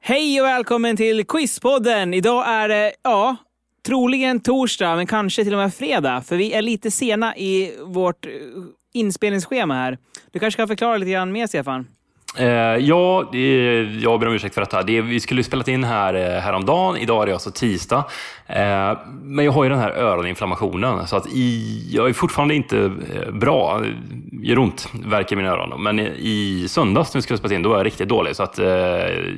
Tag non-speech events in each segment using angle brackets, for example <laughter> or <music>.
Hej och välkommen till Quizpodden! Idag är det, ja, troligen torsdag, men kanske till och med fredag. För vi är lite sena i vårt eh, inspelningsschema här. Du kanske kan förklara lite grann mer, Stefan? Eh, ja, jag ber om ursäkt för detta. Det, vi skulle spelat in här eh, häromdagen. Idag är det alltså tisdag. Eh, men jag har ju den här öroninflammationen. Så att i, jag är fortfarande inte eh, bra. Det gör ont, verkar i mina öron. Men i, i söndags när vi skulle spela in, då var jag riktigt dålig. Så att, eh,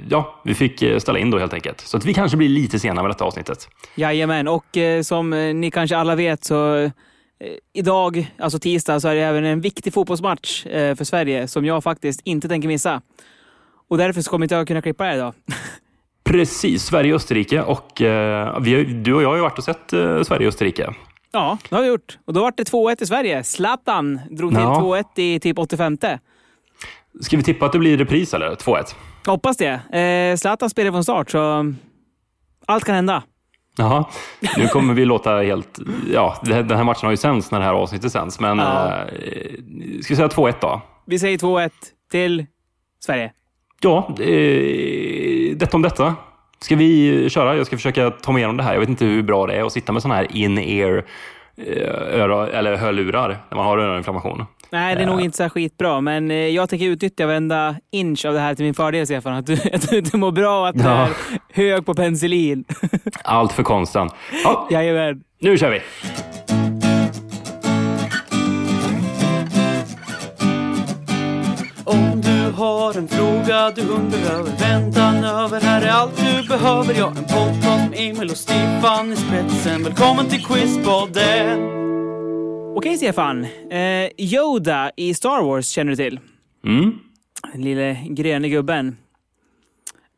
ja, vi fick eh, ställa in då helt enkelt. Så att vi kanske blir lite sena med detta avsnittet. Jajamän, och eh, som eh, ni kanske alla vet så idag, alltså tisdag, så är det även en viktig fotbollsmatch eh, för Sverige som jag faktiskt inte tänker missa. Och därför kommer inte jag kunna klippa det här idag. <laughs> Precis, Sverige-Österrike. Och eh, vi, du och jag har ju varit och sett eh, Sverige-Österrike. Ja, det har vi gjort. Och då var det 2-1 i Sverige. Zlatan drog till Ja. 2-1 i typ 85. Ska vi tippa att det blir repris eller? 2-1? Jag hoppas det. Eh, Zlatan spelar från start, så allt kan hända. Jaha, nu kommer vi låta helt... Ja, den här matchen har ju sänds när det här avsnittet sänds, men... Ja. Eh, ska vi säga 2-1 då? Vi säger 2-1 till Sverige. Ja, eh, detta om detta. Ska vi köra? Jag ska försöka ta mig igenom det här. Jag vet inte hur bra det är att sitta med sådana här in-ear eh, eller hörlurar när man har öroninflammation. Nej, det är nog inte så skitbra, men eh, jag tänker utnyttja varenda inch av det här till min fördel, Stefan. Att du, <laughs> att du, mår bra och att du Ja. är hög på penicillin. <laughs> Allt för konsten. Ja, Jajamän. nu kör vi! Om du har en fråga du undrar över väntan över Här är allt du behöver, ja en podcast med Emil och Stefan i spetsen Välkommen till Quizpodden! Okej, Stefan. Eh, Yoda i Star Wars känner du till? Mm. Den lille gröna gubben.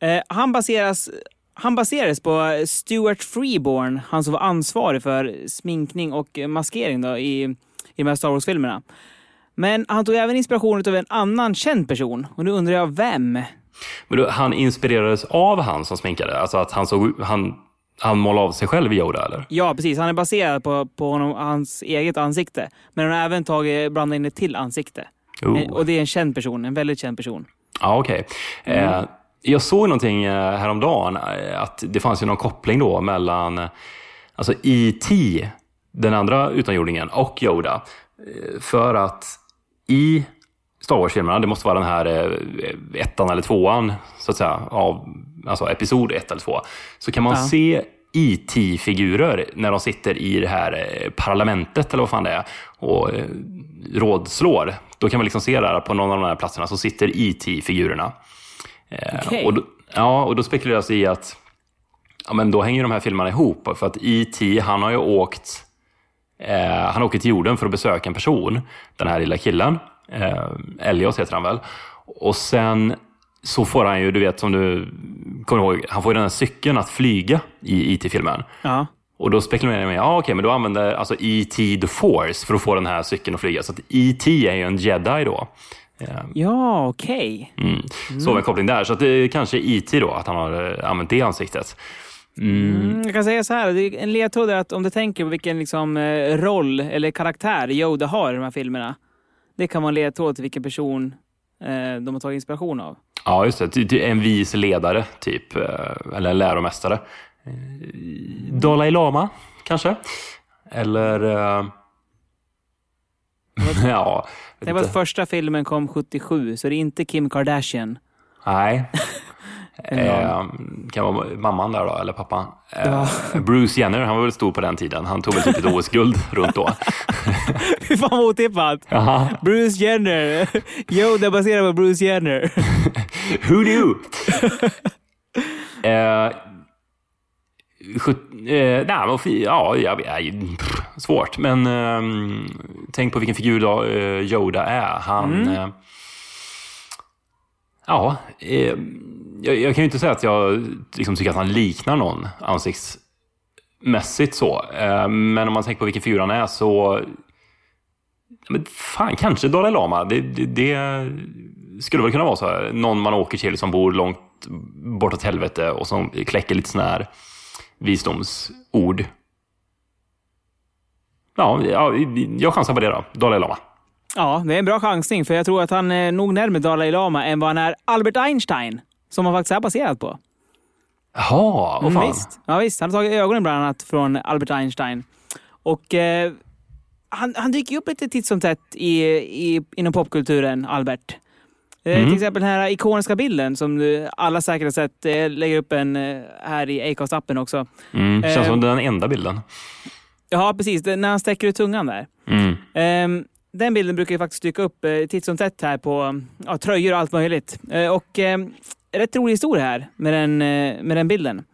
Eh, han, baseras, han baseras på Stuart Freeborn, han som var ansvarig för sminkning och maskering då, i, i de här Star Wars-filmerna. Men han tog även inspiration av en annan känd person. Och nu undrar jag vem? Men då, han inspirerades av han som sminkade? Alltså att han, såg, han, han målade av sig själv i Yoda, eller? Ja, precis. Han är baserad på, på honom, hans eget ansikte. Men han har även tagit, blandat in ett till ansikte. Oh. Och det är en känd person. En väldigt känd person. Ja, okej. Eh, jag såg någonting eh, häromdagen, eh, att det fanns ju någon koppling då mellan alltså E.T., den andra utomjordingen, och Yoda. För att i Star Wars-filmerna, det måste vara den här ettan eller tvåan, så att säga, av alltså episod ett eller två, så kan man Ja. se IT-figurer när de sitter i det här eh, parlamentet, eller vad fan det är, och eh, rådslår. Då kan man liksom se där på någon av de här platserna så sitter IT-figurerna. Eh, Okej. och då, ja, och då spekuleras det i att ja, men då hänger de här filmerna ihop. För att E.T. han har ju åkt eh, han åker till jorden för att besöka en person, den här lilla killen. Eh, Elliot heter han väl. Och sen så får han ju, du vet som du kommer ihåg, han får ju den här cykeln att flyga i IT-filmen. Ja. Och då spekulerar jag med, ja okej, men då använder alltså E.T. the Force för att få den här cykeln att flyga. Så att E.T. är ju en jedi då. Eh, Ja, okej. Mm. Så en koppling där. Så att det är kanske IT då, att han har eh, använt det ansiktet. Mm, jag kan säga så här, en ledtråd är att om du tänker på vilken liksom, eh, roll eller karaktär Yoda har i de här filmerna. Det kan vara en ledtråd till vilken person de har tagit inspiration av. Ja, just det. En vis ledare, typ. eh, Eller en läromästare. Eh, Dalai Lama, kanske? Eller... eh, ja, Det var <laughs> första filmen kom 77, så det är inte Kim Kardashian. Nej. <laughs> Eh, kan vara mamman där då, eller pappan. Eh, <laughs> Bruce Jenner, han var väl stor på den tiden. Han tog väl typ ett <laughs> OS-guld runt då. <laughs> Fy fan vad otippat! Jaha. Bruce Jenner. Jo, det är baserat på Bruce Jenner. Who knew? eh, sjut- eh, nej, fi- ja, jag, jag, pff, svårt. Men eh, tänk på vilken figur då, eh, Yoda är. Han... Eh, ja, eh, jag, jag kan ju inte säga att jag liksom, tycker att han liknar någon ansiktsmässigt så. Eh, men om man tänker på vilken figur han är så... Men fan, kanske Dalai Lama. Det, det, det skulle väl kunna vara så här. Någon man åker till som bor långt bortåt helvete och som kläcker lite sådana här visdomsord. Ja, jag, jag chansar på det då. Dalai Lama. Ja, det är en bra chansning, för jag tror att han är nog närmare Dalai Lama än vad han är Albert Einstein, som han faktiskt är baserad på. Jaha, vad Mm, fan. visst. Ja, visst. Han har tagit ögonen bland annat från Albert Einstein. Och eh, han, han dyker ju upp lite titt som tätt i, i, inom popkulturen, Albert. Eh, Mm. Till exempel den här ikoniska bilden som du alla säkert har sett. Eh, lägger upp en eh, här i Acast-appen också. Mm, känns Eh, som den enda bilden. Ja, precis. Det, när han sträcker ut tungan där. Mm. Ehm, den bilden brukar ju faktiskt dyka upp eh, titt som tätt här på ja, tröjor och allt möjligt. Eh, och eh, rätt rolig historia här med den, eh, med den bilden.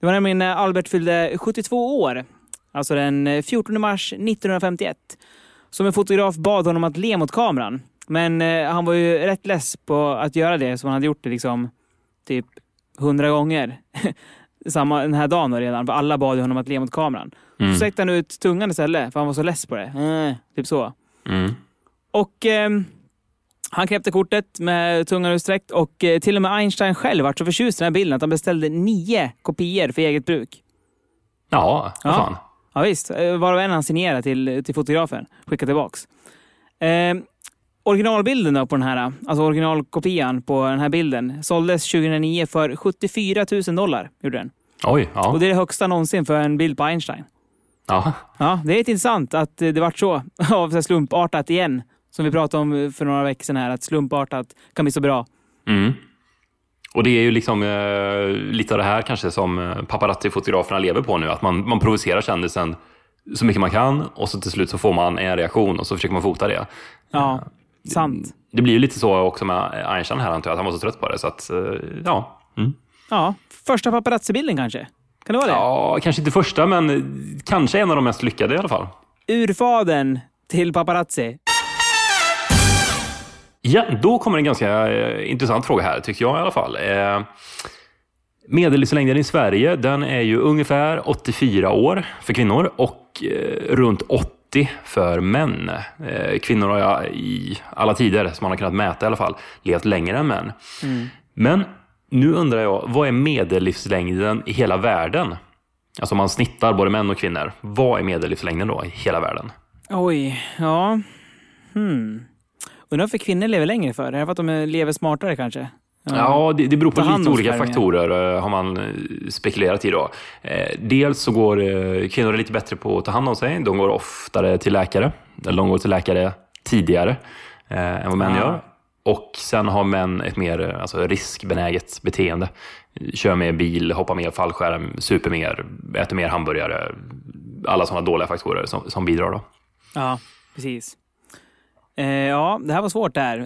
Det var nämligen när Albert fyllde 72 år, alltså den eh, 14 mars 1951, som en fotograf bad honom att le mot kameran. Men eh, han var ju rätt less på att göra det, så han hade gjort det liksom typ hundra gånger. <laughs> Samma den här dagen redan, för alla bad honom att le mot kameran. Mm. Så sträckte han ut tungan istället, för han var så less på det. Eh, typ så. Mm. Och ehm, han knäppte kortet med tungan utsträckt och eh, till och med Einstein själv var så förtjust i den här bilden att han beställde nio kopior för eget bruk. Ja, vad Ja. fan. Ja, visst, eh, varav en han signerade till, till fotografen. Skickade tillbaks. Ehm, originalbilden då på den här, alltså originalkopian på den här bilden, såldes 2009 för 74 000 dollar. Gjorde den. Oj, ja. Och det är det högsta någonsin för en bild på Einstein. ja. Ja, det är intressant att eh, det vart så <laughs> av slumpartat igen. Som vi pratade om för några veckor sedan här, att slumpartat kan bli så bra. Mm. Och det är ju liksom eh, lite av det här kanske som eh, paparazzi-fotograferna lever på nu. Att man, man provocerar kändisen så mycket man kan och så till slut så får man en reaktion och så försöker man fota det. Ja, sant. Det blir ju lite så också med Einstein här antar jag, att han var så trött på det. Så att, eh, ja. Mm. Ja, första paparazzi-bilden kanske? Kan det vara det? ja, kanske inte första, men eh, kanske en av de mest lyckade i alla fall. Urfaden till paparazzi. Ja, då kommer en ganska eh, intressant fråga här, tycker jag i alla fall. Eh, Medellivslängden i Sverige, den är ju ungefär 84 år för kvinnor och eh, runt 80 för män. Kvinnor har jag i alla tider, som man har kunnat mäta i alla fall, levt längre än män. Men nu undrar jag, vad är medellivslängden i hela världen? Alltså om man snittar både män och kvinnor. Vad är medellivslängden då i hela världen? Oj, ja. Hmm. Undrar varför kvinnor lever längre för? Är det för att de lever smartare kanske? Ja, det, det beror på lite olika faktorer eh, har man eh, spekulerat i. Då. Eh, dels så går kvinnor lite bättre på att ta hand om sig. De går oftare till läkare. Eller de går till läkare tidigare än vad män Ah. gör. Och sen har män ett mer alltså, riskbenäget beteende. Kör mer bil, hoppar mer fallskärm, super mer, äter mer hamburgare. Alla sådana dåliga faktorer som, som bidrar. Då. Ja, precis. Eh, ja, det här var svårt det här.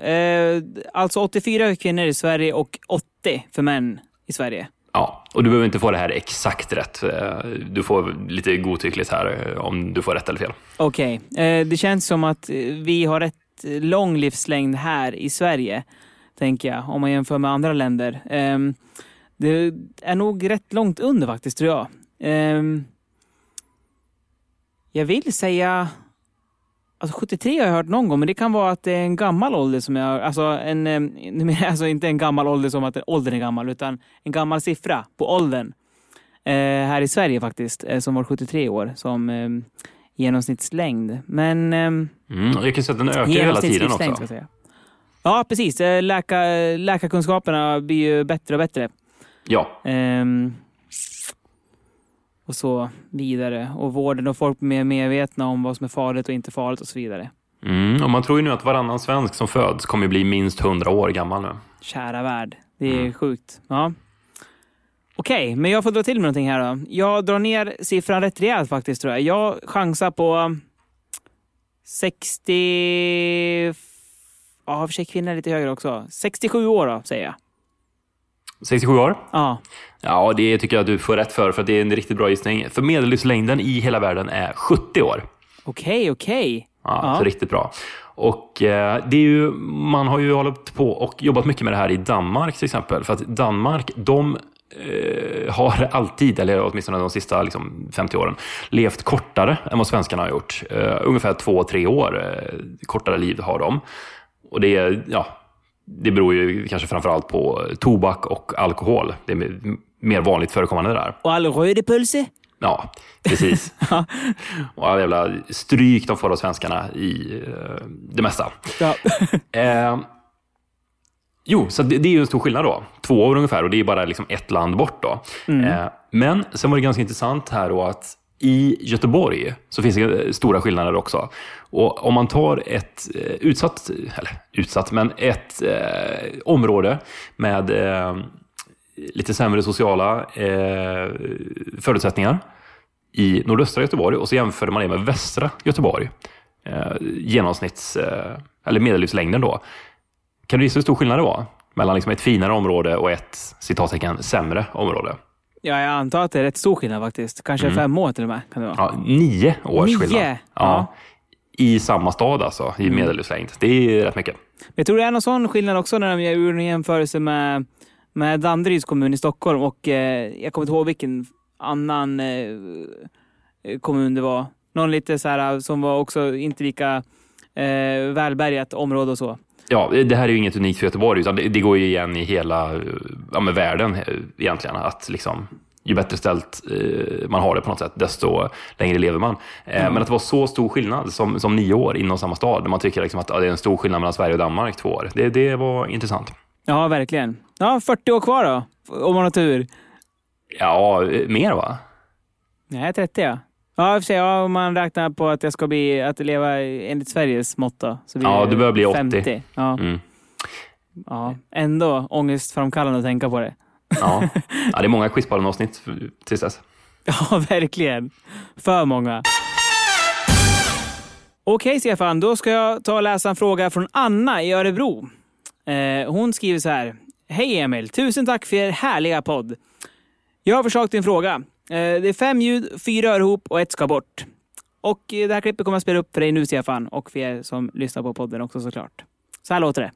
Eh, alltså 84 kvinnor i Sverige och 80 för män i Sverige. Ja, och du behöver inte få det här exakt rätt. Eh, Du får lite godtyckligt här om du får rätt eller fel. Okej, eh, det känns som att vi har rätt lång livslängd här i Sverige, tänker jag, om man jämför med andra länder. Ehm, det är nog rätt långt under faktiskt, tror jag. Ehm, jag vill säga... Alltså 73 har jag hört någon gång, men det kan vara att det är en gammal ålder som jag... Alltså, en, eh, <laughs> alltså inte en gammal ålder som att åldern är gammal, utan en gammal siffra på åldern. Eh, här i Sverige faktiskt, eh, som var 73 år som eh, genomsnittslängd. Men... ehm, Mm, jag kan säga att den ökar hela tiden också. Ja, precis. Eh, Läka, läkarkunskaperna blir ju bättre och bättre. Ja, Ehm, och så vidare. Och vården och folk blir mer medvetna om vad som är farligt och inte farligt och så vidare. Mm, och man tror ju nu att varannan svensk som föds kommer bli minst 100 år gammal nu. Kära värld. Det är sjukt. Ja. Okej, men jag får dra till med någonting här då. Jag drar ner siffran rätt rejält faktiskt tror jag. Jag chansar på 60... Ja, för sig kvinnor är lite högre också. 67 år då, säger jag. 67 år? Ja. Ja, det tycker jag du får rätt för, för det är en riktigt bra gissning. För medellivslängden i hela världen är 70 år. Okej, okej. Ja, Ja. Så riktigt bra. Och eh, det är ju, man har ju hållit på och jobbat mycket med det här i Danmark till exempel. För att Danmark, de eh, har alltid, eller åtminstone de sista liksom, 50 åren, levt kortare än vad svenskarna har gjort. Eh, ungefär två, tre år eh, kortare liv har de. Och det, är, ja, det beror ju kanske framförallt på tobak och alkohol. Det är mer- vanligt förekommande där. Och all rödepölse? Ja, precis. <laughs> och alla jävla stryk de får av svenskarna i eh, det mesta. Ja. <laughs> Eh, jo, så det, det är ju en stor skillnad då. Två år ungefär och det är bara liksom ett land bort. då. Eh, men sen var det ganska intressant här då att i Göteborg så finns det eh, stora skillnader också. Och om man tar ett eh, utsatt, eller utsatt, men ett eh, område med eh, lite sämre sociala eh, förutsättningar i nordöstra Göteborg och så jämför man det med västra Göteborg. Eh, genomsnitts, eh, eller medellivslängden då. Kan du gissa hur stor skillnad det var? Mellan liksom ett finare område och ett citattecken sämre område ja, jag antar att det är rätt stor skillnad faktiskt. Kanske fem år till och med. Kan det vara. Ja, nio års Nio? skillnad. Ja. Ja. I samma stad alltså, i medellivslängd. Det är rätt mycket. Men Jag tror det är någon sån skillnad också när de gör en jämförelse med, med Danderyds kommun i Stockholm och eh, jag kommer inte ihåg vilken annan eh, kommun det var. Någon lite så här som var också inte lika eh, välbärgat område och så. Ja, det här är ju inget unikt för Göteborg, utan det, det går ju igen i hela ja, världen eh, egentligen. Att liksom, ju bättre ställt eh, man har det på något sätt, desto längre lever man. Eh, Men att det var så stor skillnad som, som nio år inom samma stad, där man tycker liksom att ja, det är en stor skillnad mellan Sverige och Danmark, två år. Det, det var intressant. Ja, verkligen. Ja, 40 år kvar då, om man har tur. Ja, eh, mer va? Nej, 30 ja. Ja, i och för sig, ja, om man räknar på att jag ska bli, att leva enligt Sveriges mått då, så blir Ja, du börjar bli 80. 50. Ja, Mm. ja. Ändå ångestframkallande att tänka på det. Ja. <laughs> ja, det är många Quizpodden-avsnitt tills dess. Ja, <laughs> verkligen. För många. Okej, Stefan. Då ska jag ta och läsa en fråga från Anna i Örebro. Eh, hon skriver så här. Hej Emil! Tusen tack för er härliga podd. Jag har till en fråga. Eh, det är fem ljud, fyra hör ihop och ett ska bort. Och eh, det här klippet kommer jag spela upp för dig nu, Stefan. Och för er som lyssnar på podden också såklart. Så här låter det.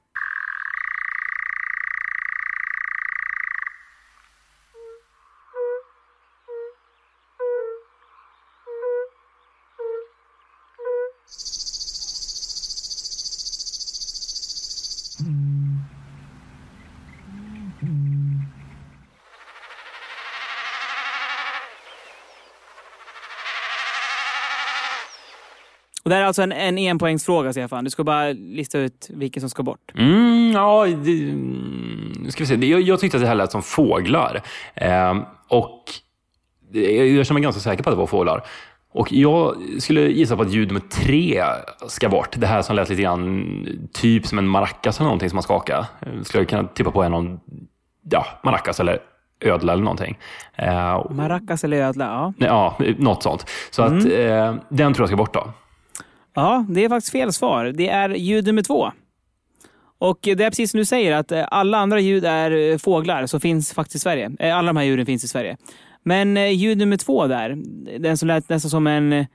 Och det här är alltså en, en enpoängsfråga, Stefan. Du ska bara lista ut vilken som ska bort. Mm, ja, det, mm, ska vi se. Jag, jag tyckte att det här lät som fåglar. Ehm, och jag, känner mig ganska säker på att det var fåglar. Och jag skulle gissa på att ljud nummer tre ska bort. Det här som lät lite grann typ som en maracas eller någonting som man skakar. Skulle jag kunna tippa på är någon ja, maracas eller ödla eller någonting. Ehm, Maracas eller ödla? Ja. ja, något sånt. Så att eh, den tror jag ska bort då. Ja, det är faktiskt fel svar. Det är ljud nummer två. Och det är precis som du säger, att eh, alla andra ljud är eh, fåglar som finns faktiskt i Sverige. Eh, Alla de här ljuden finns i Sverige. Men ljud nummer två där, den som lät nästan som en,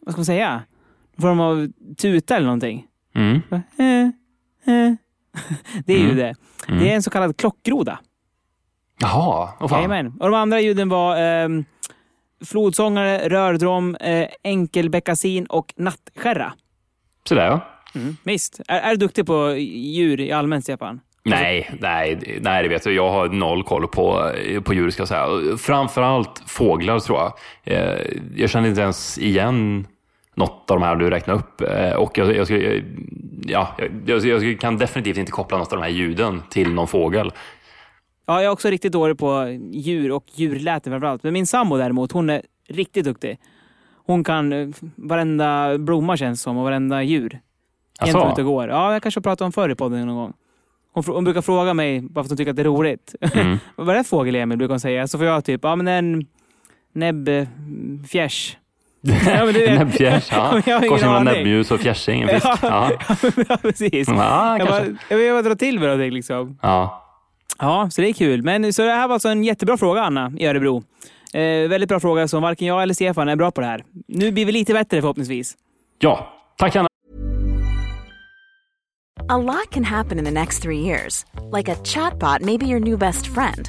vad ska man säga, en form av tuta eller någonting. Mm. <laughs> Det är ju det. Det är en så kallad klockgroda. Jaha, fan. Jajamän. Och de andra ljuden var ehm, flodsångare, rördrom, eh, enkelbeckasin och nattskärra. Sådär ja. Visst. Är, är du duktig på djur i allmänt, Stefan? Nej, nej, nej, det vet jag. Jag har noll koll på, på djur, ska jag säga. Framförallt fåglar, tror jag. Eh, Jag känner inte ens igen något av de här du räknade upp. Eh, Och jag, jag, skulle- ja, jag, jag kan definitivt inte koppla något av de här ljuden till någon fågel. Ja, jag är också riktigt dålig på djur och djurläten framförallt. Men min sambo däremot, hon är riktigt duktig. Hon kan eh, varenda blomma känns som och varenda djur. En Asså? som inte går. Ja, jag kanske pratat om förr i podden någon gång. Hon, hon brukar fråga mig varför hon tycker att det är roligt. Mm. <laughs> Vad är det för fågel Emil? Brukar hon säga. Så får jag typ, ja men en näbbfjärs. <laughs> ja, men. Näbbfjärs, ja. <laughs> Ingen Korsning mellan näbbmus och fjärsing, en fisk. Ja, ja, precis. ja jag, bara, jag bara dra till med någonting liksom. Ja. Ja, så det är kul. Men så det här var alltså en jättebra fråga, Anna, i Örebro. Eh, väldigt bra fråga som varken jag eller Stefan är bra på det här. Nu blir vi lite bättre förhoppningsvis. ja, tack Anna. A lot can happen in the next three years. Like a chatbot may be your new best friend.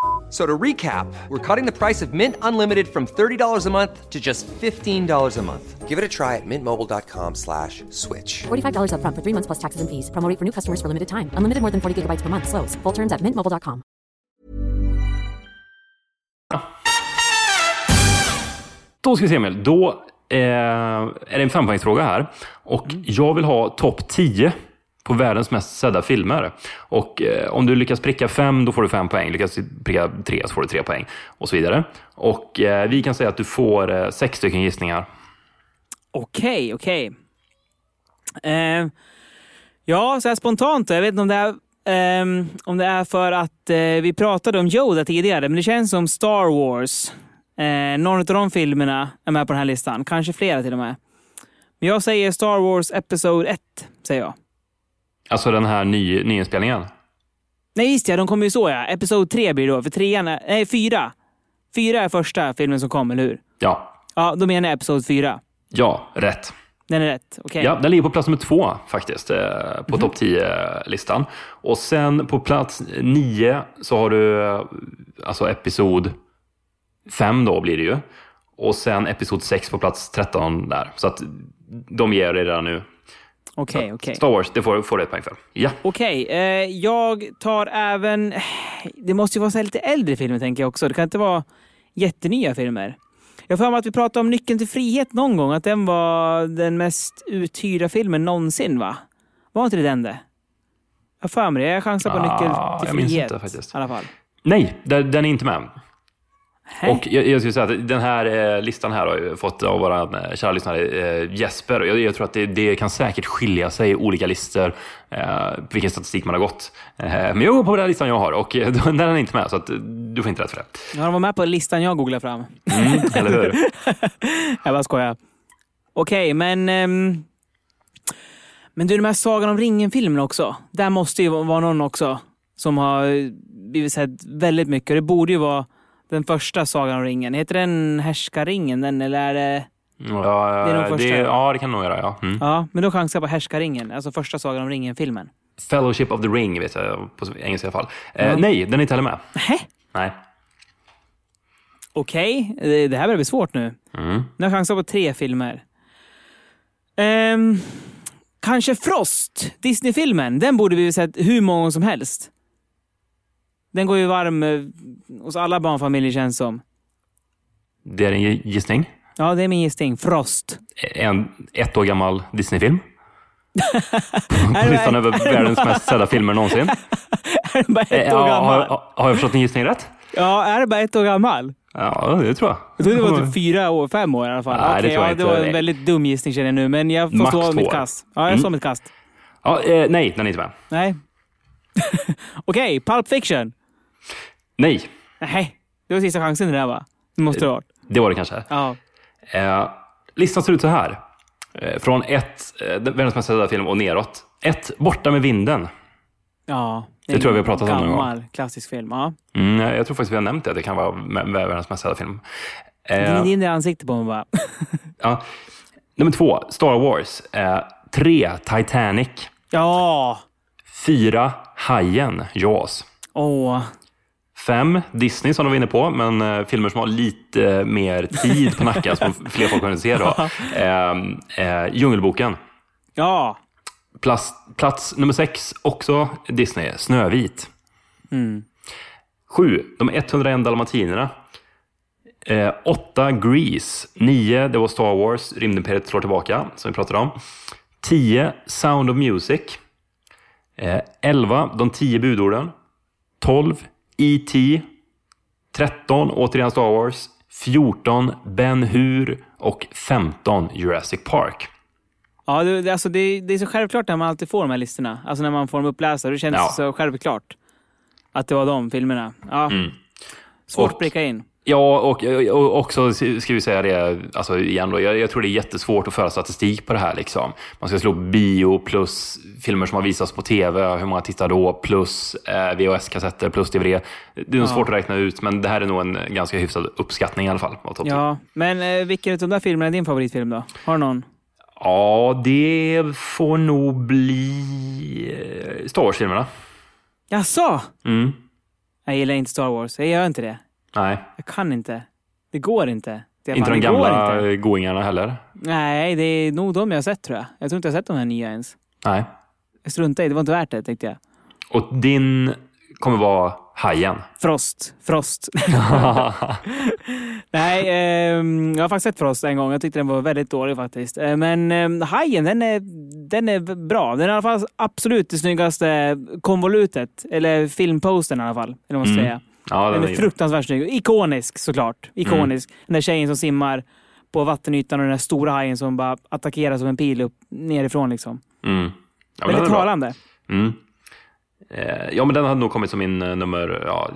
So to recap, we're cutting the price of Mint Unlimited from $30 a month to just $15 a month. Give it a try at mintmobile.com slash switch. $45 upfront for three months plus taxes and fees. Promo rate for new customers for limited time. Unlimited more than 40 gigabytes per month. Slows. Full terms at mintmobile.com. Då ska vi se Emil. Då eh, är det en fempoängsfråga här. Och jag vill ha topp 10 på världens mest sedda filmer. Och eh, om du lyckas pricka fem, då får du fem poäng. Lyckas du pricka tre, så får du tre poäng. Och så vidare. Och eh, vi kan säga att du får eh, sex stycken gissningar. Okej, okej. Eh, ja, så här spontant då. Jag vet inte om det är, ehm, om det är för att eh, vi pratade om Yoda tidigare, men det känns som Star Wars. Eh, någon av de filmerna är med på den här listan. Kanske flera till och med. Men jag säger Star Wars Episod 1, säger jag. Alltså den här ny, nyinspelningen. Nej, just ja, de kommer ju så ja. Episod 3 blir det då, för trean är... Nej, fyra. Fyra är första filmen som kom, eller hur? Ja, Ja, då menar jag Episod 4. ja, rätt. Den är rätt. Okej. Ja, den ligger på plats nummer två faktiskt, eh, på topp 10-listan. Och sen på plats nio så har du eh, alltså episod fem då blir det ju. Och sen episod sex på plats 13 där. Så att de ger redan nu. Okej, okej. Star Wars, det får, får du ett poäng för. Ja, Okej, eh, jag tar även... Det måste ju vara så lite äldre filmer tänker jag också. Det kan inte vara jättenya filmer. Jag får för mig att vi pratade om Nyckeln till frihet någon gång. Att den var den mest uthyrda filmen någonsin, va? Var inte det den det? Jag har för mig det. Jag chansar på Ah, Nyckeln till jag minns frihet. inte faktiskt. I alla fall. nej, den är inte med. Och jag, jag skulle säga att den här eh, listan här har ju fått av vår eh, kära lyssnare eh, Jesper. Jag, jag tror att det, det kan säkert skilja sig i olika listor eh, vilken statistik man har gått. Eh, men jag går på den här listan jag har och eh, <laughs> den är inte med så att du får inte rätt för det. Ja, de var med på listan jag googlade fram. Mm, eller hur? <laughs> Jag bara skojar. Okej, men... ehm, men du, de här Sagan om ringen-filmerna också. Där måste ju vara någon också som har blivit sedd väldigt mycket. Det borde ju vara den första Sagan om ringen. Heter den Härskaringen? Den, eller är det... Ja, Det är nog första, det, ja. det kan nog göra. Ja. Mm. Ja, men då chansar jag på Härskaringen. Alltså första Sagan om ringen-filmen. Fellowship of the Ring vet jag på engelska i alla fall. Eh, Ja. Nej, den är inte heller med. Nähä? Nej. Okej, det- det här börjar bli svårt nu. Mm. Nu har jag chansat på tre filmer. Ehm, kanske Frost, Disney-filmen. Den borde vi sett hur många gånger som helst. Den går ju varm eh, hos alla barnfamiljer känns som. Det är en gissning. Ja, det är min gissning. Frost. En ett år gammal Disney-film. <laughs> På det listan över världens mest sedda filmer någonsin. <laughs> Är den bara ett Eh, år ja, gammal? har, har jag förstått din gissning rätt? Ja, är det bara ett år gammal? Ja, det tror jag. Jag trodde det var typ <laughs> fyra år, fem år i alla fall. Nej, det Okej, tror jag ja, det inte. var en väldigt dum gissning känner jag nu, men jag får Max två mitt år. kast. Ja, jag Mm. står mitt kast. Ja, eh, nej, den är inte med. Nej. Okej, Pulp Fiction. Nej, Nej, det var sista chansen det där va? Det måste det ha varit. det var det kanske. Ja. Eh, listan ser ut så här. Eh, från ett, eh, världens mest sedda film och neråt. ett Borta med vinden. Ja. Det tror jag vi har pratat om någon gång. Gammal klassisk film. Ja. Mm, jag tror faktiskt vi har nämnt det. Det kan vara världens mest sedda film. Det Eh, är din ansikte på mig bara. <laughs> ja. Nummer två, Star Wars. Eh, tre, Titanic. Ja! Fyra, Hajen, Jaws. Åh. Fem, Disney som de var inne på, men eh, filmer som har lite mer tid på nacken som <laughs> fler folk kan se då. Eh, eh, Djungelboken. Ja. Plats, plats nummer sex, också Disney, Snövit. Sju, De 101 dalmatinerna. Eh, åtta, Grease. Nio, det var Star Wars, Rymdimperiet slår tillbaka, som vi pratade om. Tio, Sound of Music. Eh, elva, De tio budorden. Tolv, E.T. 13, återigen Star Wars. 14, Ben Hur. Och 15, Jurassic Park. Ja, det, alltså det, det är så självklart när man alltid får de här listorna. Alltså när man får dem upplästa. Det känns Ja. så självklart. Att det var de filmerna. Ja. Svårt Mm. Och- att pricka in. Ja, och, och också ska vi säga det alltså igen då, jag, jag tror det är jättesvårt att föra statistik på det här. Liksom. Man ska slå bio plus filmer som har visats på tv, hur många tittar då, plus eh, VHS-kassetter, plus DVD. Det är nog svårt att räkna ut, men det här är nog en ganska hyfsad uppskattning i alla fall. Ja, men eh, vilken av de där filmerna är din favoritfilm då? Har du någon? ja, det får nog bli eh, Star Wars-filmerna. Jaså? Mm. Jag gillar inte Star Wars. Jag gör inte det. Nej, Jag kan inte. Det går inte. Det, inte de gamla inte. goingarna heller. Nej, det är nog de jag har sett tror jag. Jag tror inte jag har sett de här nya ens. Nej. Jag struntade i det. var inte värt det tänkte jag. Och din kommer vara Hajen. Frost. Frost. <laughs> <laughs> Nej, ehm, jag har faktiskt sett Frost en gång. Jag tyckte den var väldigt dålig faktiskt. Eh, Men ehm, Hajen, den är, den är bra. Den är i alla fall absolut det snyggaste konvolutet. Eller filmposten i alla fall. Eller vad man ska säga. Ja, Den är är- fruktansvärt snygg. Ikonisk såklart. Ikonisk. Den där tjejen som simmar på vattenytan och den där stora hajen som bara attackerar som en pil upp nerifrån. Liksom. Mm. Ja, den Väldigt talande. Mm. Eh, ja, men den hade nog kommit som min eh, nummer ja,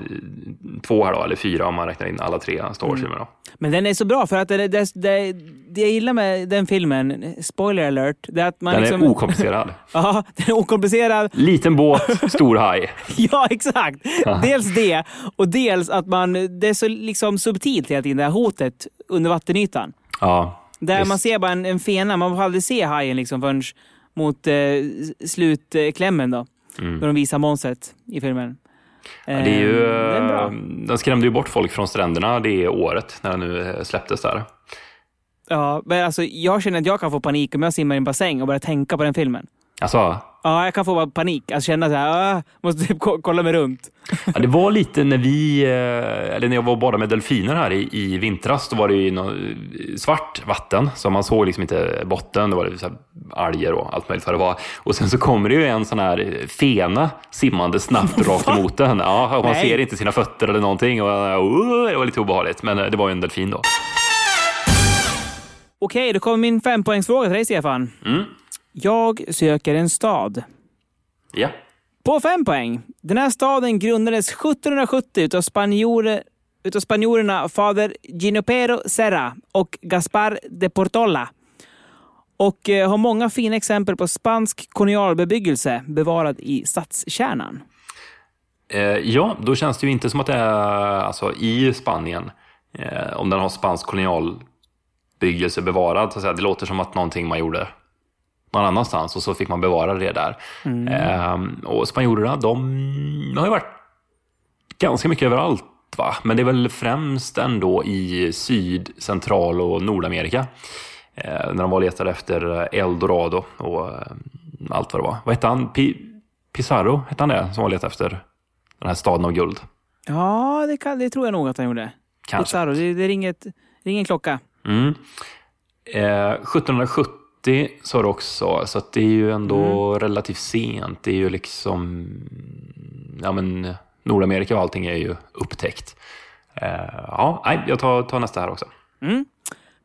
två här då, eller fyra om man räknar in alla tre Star Wars-filmer. Då. Men den är så bra för att det, det, det, det jag gillar med den filmen, spoiler alert, det är att man Den liksom... är okomplicerad. <laughs> Ja, den är okomplicerad. Liten båt, <laughs> stor haj. Ja, exakt. Dels det och dels att man, det är så liksom subtilt hela tiden, det här hotet under vattenytan. Ja, Där visst. man ser bara en, en fena, man får aldrig se hajen liksom förrän mot eh, slutklämmen då. När de visar monstret i filmen. Mm. Ja, det är ju, Eh, den är eh, den skrämde ju bort folk från stränderna det året när den nu eh, släpptes där. Ja, men alltså, jag känner att jag kan få panik om jag simmar i en bassäng och börjar tänka på den filmen. Alltså, Ja, jag kan få bara panik. Alltså känna så här, "Ah, måste typ ko- kolla mig runt. <laughs> ja, det var lite när vi, eh, eller när jag var badade med delfiner här i, i vintras, då var det ju svart vatten, så man såg liksom inte botten, det var så här alger och allt möjligt vad det var. Och sen så kommer det ju en sån här fena simmande snabbt <laughs> rakt emot den. Ja, och man Nej. ser inte sina fötter eller någonting. Och, uh, det var lite obehagligt, men eh, det var ju en delfin då. Okej, då kommer min fempoängsfråga till dig Stefan. Mm. Jag söker en stad. Ja. På fem poäng. Den här staden grundades 1770 utav, spanjore, utav spanjorerna fader Ginopero Serra och Gaspar de Portola. Och eh, har många fina exempel på spansk kolonialbebyggelse bevarad i stadskärnan. Eh, ja, då känns det ju inte som att det är alltså, i Spanien, eh, om den har spansk kolonialbyggelse bevarad. Så att säga. Det låter som att någonting man gjorde någon annanstans och så fick man bevara det där. Eh, och spanjorerna, de har ju varit ganska mycket överallt. Va? Men det är väl främst ändå i Syd-, Central och Nordamerika. Eh, när de var och letade efter Eldorado och eh, allt vad det var. Vad hette han? Pi- Pizarro, hette han det? Som var letade efter den här staden av guld. Ja, det, kan, det tror jag nog att han gjorde. Kanske. Pizarro, det, det ringer, ett, ringer en klocka. Mm. Eh, 1770 sa du också, så det är ju ändå relativt sent. Det är ju liksom... Ja, men Nordamerika och allting är ju upptäckt. Eh, ja, nej, jag tar, tar nästa här också.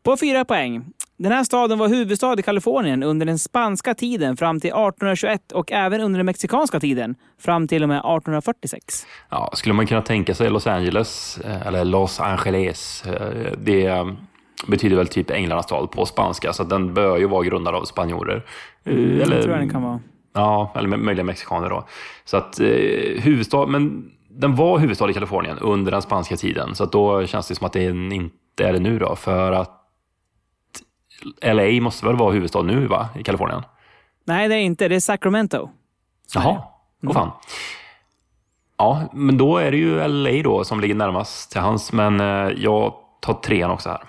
På fyra poäng. Den här staden var huvudstad i Kalifornien under den spanska tiden fram till 1821 och även under den mexikanska tiden fram till och med 1846. Ja, skulle man kunna tänka sig Los Angeles, eh, eller Los Angeles, eh, det eh, betyder väl typ Änglarnas stad på spanska, så den bör ju vara grundad av spanjorer. Eh, Eller, Mm, tror jag den kan vara. Ja, eller möjligen mexikaner då. Så att eh, huvudstad, men den var huvudstad i Kalifornien under den spanska tiden, så att då känns det som att den inte är det nu då, för att LA måste väl vara huvudstad nu va, i Kalifornien? Nej, det är inte. Det är Sacramento. Jaha, åh fan. Ja, men då är det ju LA då som ligger närmast till hans, men eh, jag tar trean också här.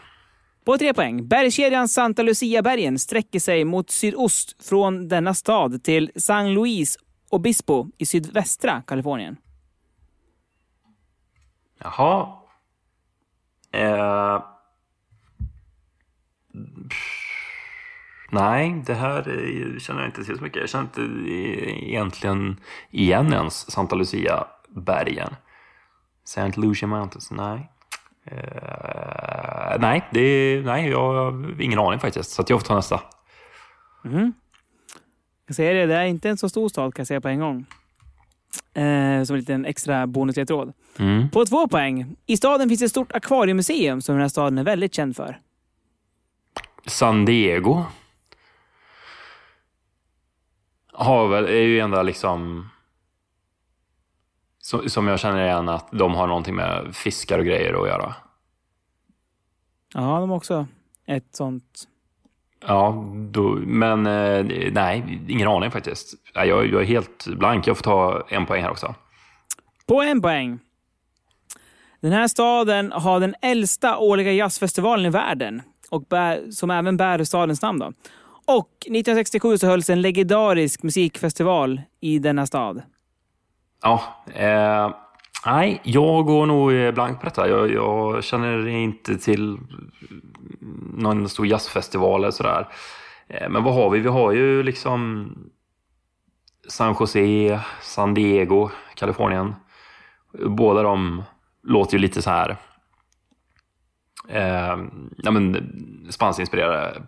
På tre poäng. Bergskedjan Santa Lucia-bergen sträcker sig mot sydost från denna stad till San Luis Obispo i sydvästra Kalifornien. Jaha. Eh... Nej, det här känner jag inte till så mycket. Jag känner inte egentligen igen ens Santa Lucia-bergen. St. Lucia Mountains, nej. Eh, nej, det, nej, jag har ingen aning faktiskt. Så jag får ta nästa. Jag säger det, det är inte en så stor stad kan jag säga på en gång. Eh, som en liten extra bonusledtråd. Mm. På två poäng. I staden finns ett stort akvariemuseum som den här staden är väldigt känd för. San Diego. Har väl, är ju enda liksom... Som, som jag känner igen att de har någonting med fiskar och grejer att göra. Ja, de har också ett sånt. Ja, då, men eh, nej, ingen aning faktiskt. Jag, jag är helt blank. Jag får ta en poäng här också. På en poäng. Den här staden har den äldsta årliga jazzfestivalen i världen och bär, som även bär stadens namn. Då. Och 1967 så hölls en legendarisk musikfestival i denna stad. Ja, eh, nej, jag går nog blank på detta. Jag, jag känner inte till någon stor jazzfestival eller sådär. Eh, men vad har vi? Vi har ju liksom San Jose, San Diego, Kalifornien. Båda de låter ju lite så här eh, ja, men, spanskinspirerade.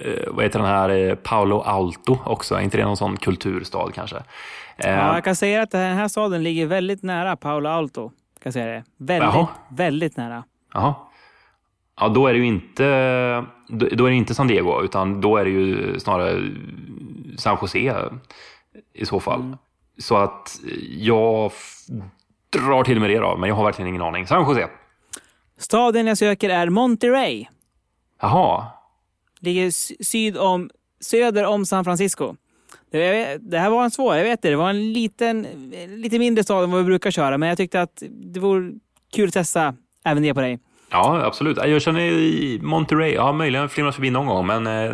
Eh, vad heter den här? Eh, Paolo Alto också. Är inte det någon sån kulturstad kanske? Ja, jag kan säga att den här staden ligger väldigt nära Paolo Alto. Kan säga det. Väldigt, Jaha. väldigt nära. Jaha. Ja, då är det ju inte, då är inte San Diego, utan då är det ju snarare San Jose i så fall. Så att jag drar till med det då, men jag har verkligen ingen aning. San Jose. Staden jag söker är Monterey. Jaha. Ligger sy- syd om, söder om San Francisco. Det, här var en svår, jag vet det. Det var en liten, lite mindre stad än vad vi brukar köra, men jag tyckte att det vore kul att testa även det på dig. Ja, absolut. Jag känner i Monterey, ja möjligen flimrat förbi någon gång, men eh,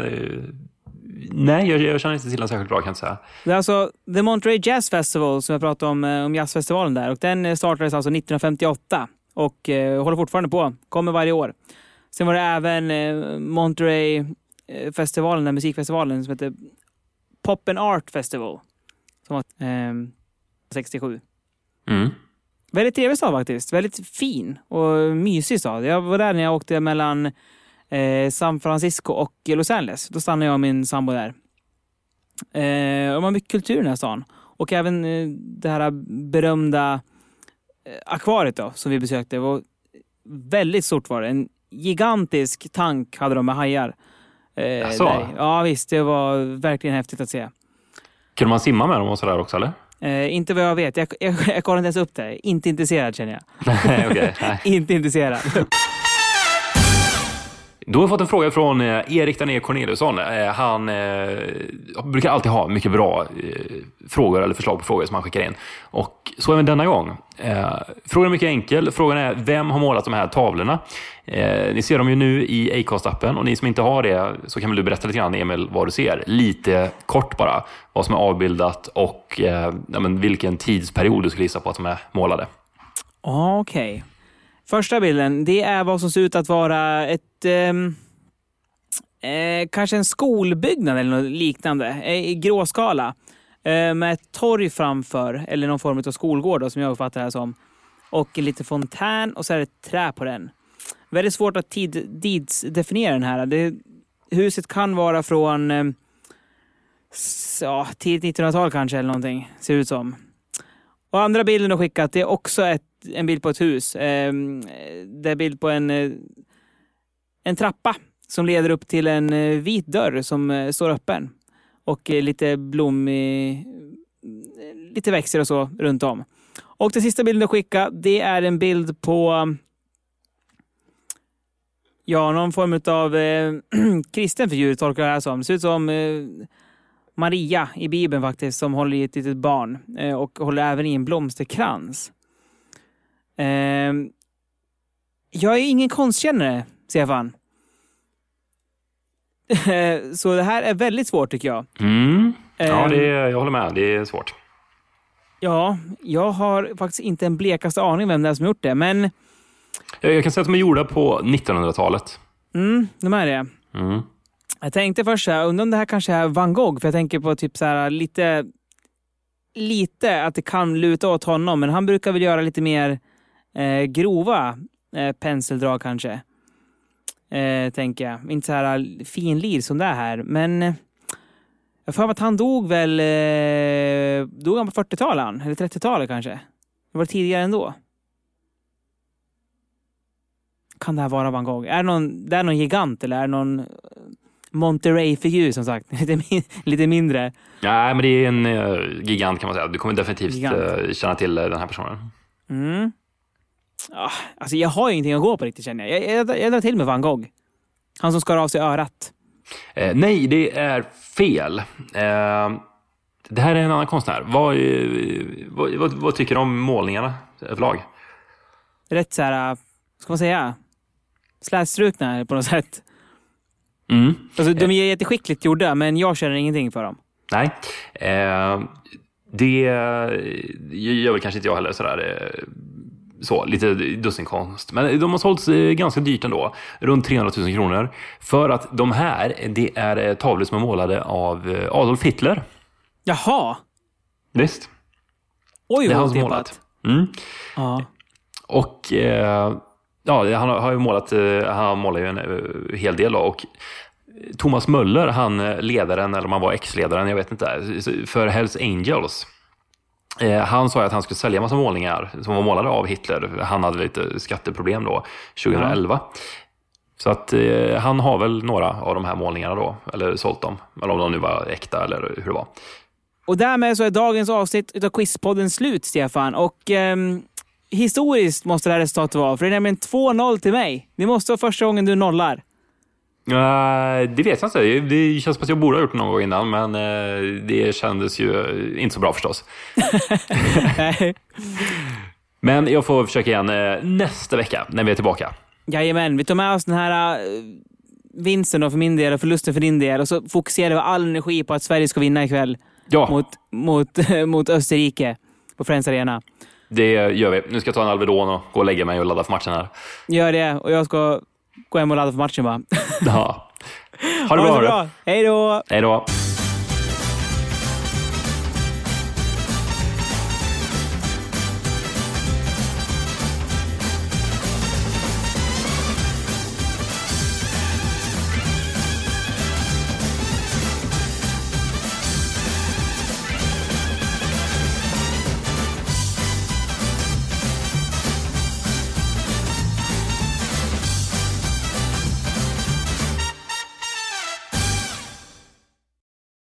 nej, jag, jag känner inte till den särskilt bra kan jag inte säga. Det är alltså The Monterey Jazz Festival som jag pratade om, eh, om jazzfestivalen där. Och den eh, startades alltså 1958 och eh, håller fortfarande på. Kommer varje år. Sen var det även eh, Monterey festivalen, den musikfestivalen som heter Pop and Art Festival. Som var eh, 67. Mm. Väldigt trevlig stad faktiskt. Väldigt fin och mysig stad. Jag var där när jag åkte mellan eh, San Francisco och Los Angeles. Då stannade jag och min sambo där. Eh, de har mycket kultur i den här stan. Och även eh, det här berömda eh, akvariet då, som vi besökte. var väldigt stort var det. En gigantisk tank hade de med hajar. Eh, där. Ja visst, det var verkligen häftigt att se. Kunde man simma med dem och sådär också, eller? Eh, inte vad jag vet. Jag, jag, jag kollade inte ens upp det. Inte intresserad känner jag. <laughs> Nej, okej. <laughs> nej. inte intresserad. Då har vi fått en fråga från eh, Erik Danér Corneliusson. Eh, han eh, brukar alltid ha mycket bra eh, frågor eller förslag på frågor som han skickar in. Och så även denna gång. Eh, Frågan är mycket enkel. Frågan är, vem har målat de här tavlorna? Eh, Ni ser dem ju nu i Acast-appen och ni som inte har det så kan väl du berätta lite grann, Emil, vad du ser. Lite kort bara. Vad som är avbildat och eh, ja, men vilken tidsperiod du skulle gissa på att de är målade. Ah, okej. Okay. Första bilden, det är vad som ser ut att vara ett... Ehm, eh, kanske en skolbyggnad eller något liknande. Eh, I gråskala. Eh, med ett torg framför, eller någon form av skolgård då, som jag uppfattar det här som. Och en liten fontän och så är det ett trä på den. Väldigt svårt att tid, tidsdefiniera den här. Det huset kan vara från eh, ja, tidigt 1900-tal kanske eller någonting, ser det ut som. Och andra bilden de skickat, det är också ett, en bild på ett hus. Eh, det är bild på en, eh, en trappa som leder upp till en eh, vit dörr som eh, står öppen. Och eh, lite blommig, lite växter och så runt om. Och den sista bilden du skickade, det är en bild på Ja, någon form av eh, <clears throat> kristen figur tolkar jag det här som. Det ser ut som eh, Maria i Bibeln faktiskt, som håller i ett litet barn eh, och håller även i en blomsterkrans. Eh, jag är ingen konstkännare, Stefan. <laughs> Så det här är väldigt svårt tycker jag. Mm. Ja, Ehm. det, jag håller med. Det är svårt. Ja, jag har faktiskt inte en blekaste aning vem det är som gjort det, men Jag, jag kan säga att de är gjorda på 1900-talet. mm, de är det. Mm. Jag tänkte först så här, undrar om det här kanske är van Gogh, för jag tänker på typ så här lite, lite att det kan luta åt honom, men han brukar väl göra lite mer eh, grova eh, penseldrag kanske. Eh, tänker jag. Inte så här finlir som det är här, men eh, jag får att han dog väl, eh, dog han på 40-talet han? eller 30-talet kanske? Det var tidigare ändå. Kan det här vara van Gogh? Är det någon, det är någon gigant eller är det någon eh, Monterey-figur som sagt? <laughs> Lite, min, lite mindre. Nej, men det är en eh, gigant kan man säga. Du kommer definitivt eh, känna till eh, den här personen. Mm. Ja, alltså jag har ju ingenting att gå på riktigt känner jag. Jag, jag, jag drar till med van Gogh. Han som skar av sig örat. Eh, nej, det är fel. Eh, det här är en annan konstnär. Vad, eh, vad, vad, vad tycker du om målningarna överlag? Rätt så här, ska man säga, slätstrukna på något sätt. Mm. Alltså, de är jätteskickligt gjorda, men jag känner ingenting för dem. Nej. Eh, det gör väl kanske inte jag heller sådär. Så, lite dussinkonst. Men de har sålts eh, ganska dyrt ändå. Runt 300 000 kronor. För att de här, det är eh, tavlor som är målade av eh, Adolf Hitler. Jaha! Visst. Oj, Det är han som målat. Mm. Ja. Och eh, ja, han har, ju målat, han målar ju en hel del då, och Thomas Möller, han ledaren, eller om han var ex-ledaren, jag vet inte, för Hells Angels. Eh, han sa ju att han skulle sälja massa målningar som var målade av Hitler. Han hade lite skatteproblem då, 2011. Så att eh, han har väl några av de här målningarna då, eller sålt dem. Eller om de nu var äkta eller hur det var. Och därmed så är dagens avsnitt av Quizpodden slut, Stefan. Och ehm, historiskt måste det här resultatet vara, för det är nämligen 2-0 till mig. Det måste vara första gången du nollar. Eh, det vet jag inte. Det- Det känns som att jag borde ha gjort det någon gång innan, men eh, det kändes ju inte så bra förstås. <laughs> Men jag får försöka igen eh, nästa vecka när vi är tillbaka. Jajamän, vi tar med oss den här vinsten då för min del och förlusten för din del och så fokuserar vi all energi på att Sverige ska vinna ikväll Ja, mot, mot, <laughs> mot Österrike på Friends Arena. det gör vi. Nu ska jag ta en Alvedon och gå och lägga mig och ladda för matchen här. Gör det och jag ska gå hem och ladda för matchen bara. <laughs> Ja. Ha det bra. så hörru. bra. Hej då! Hej då.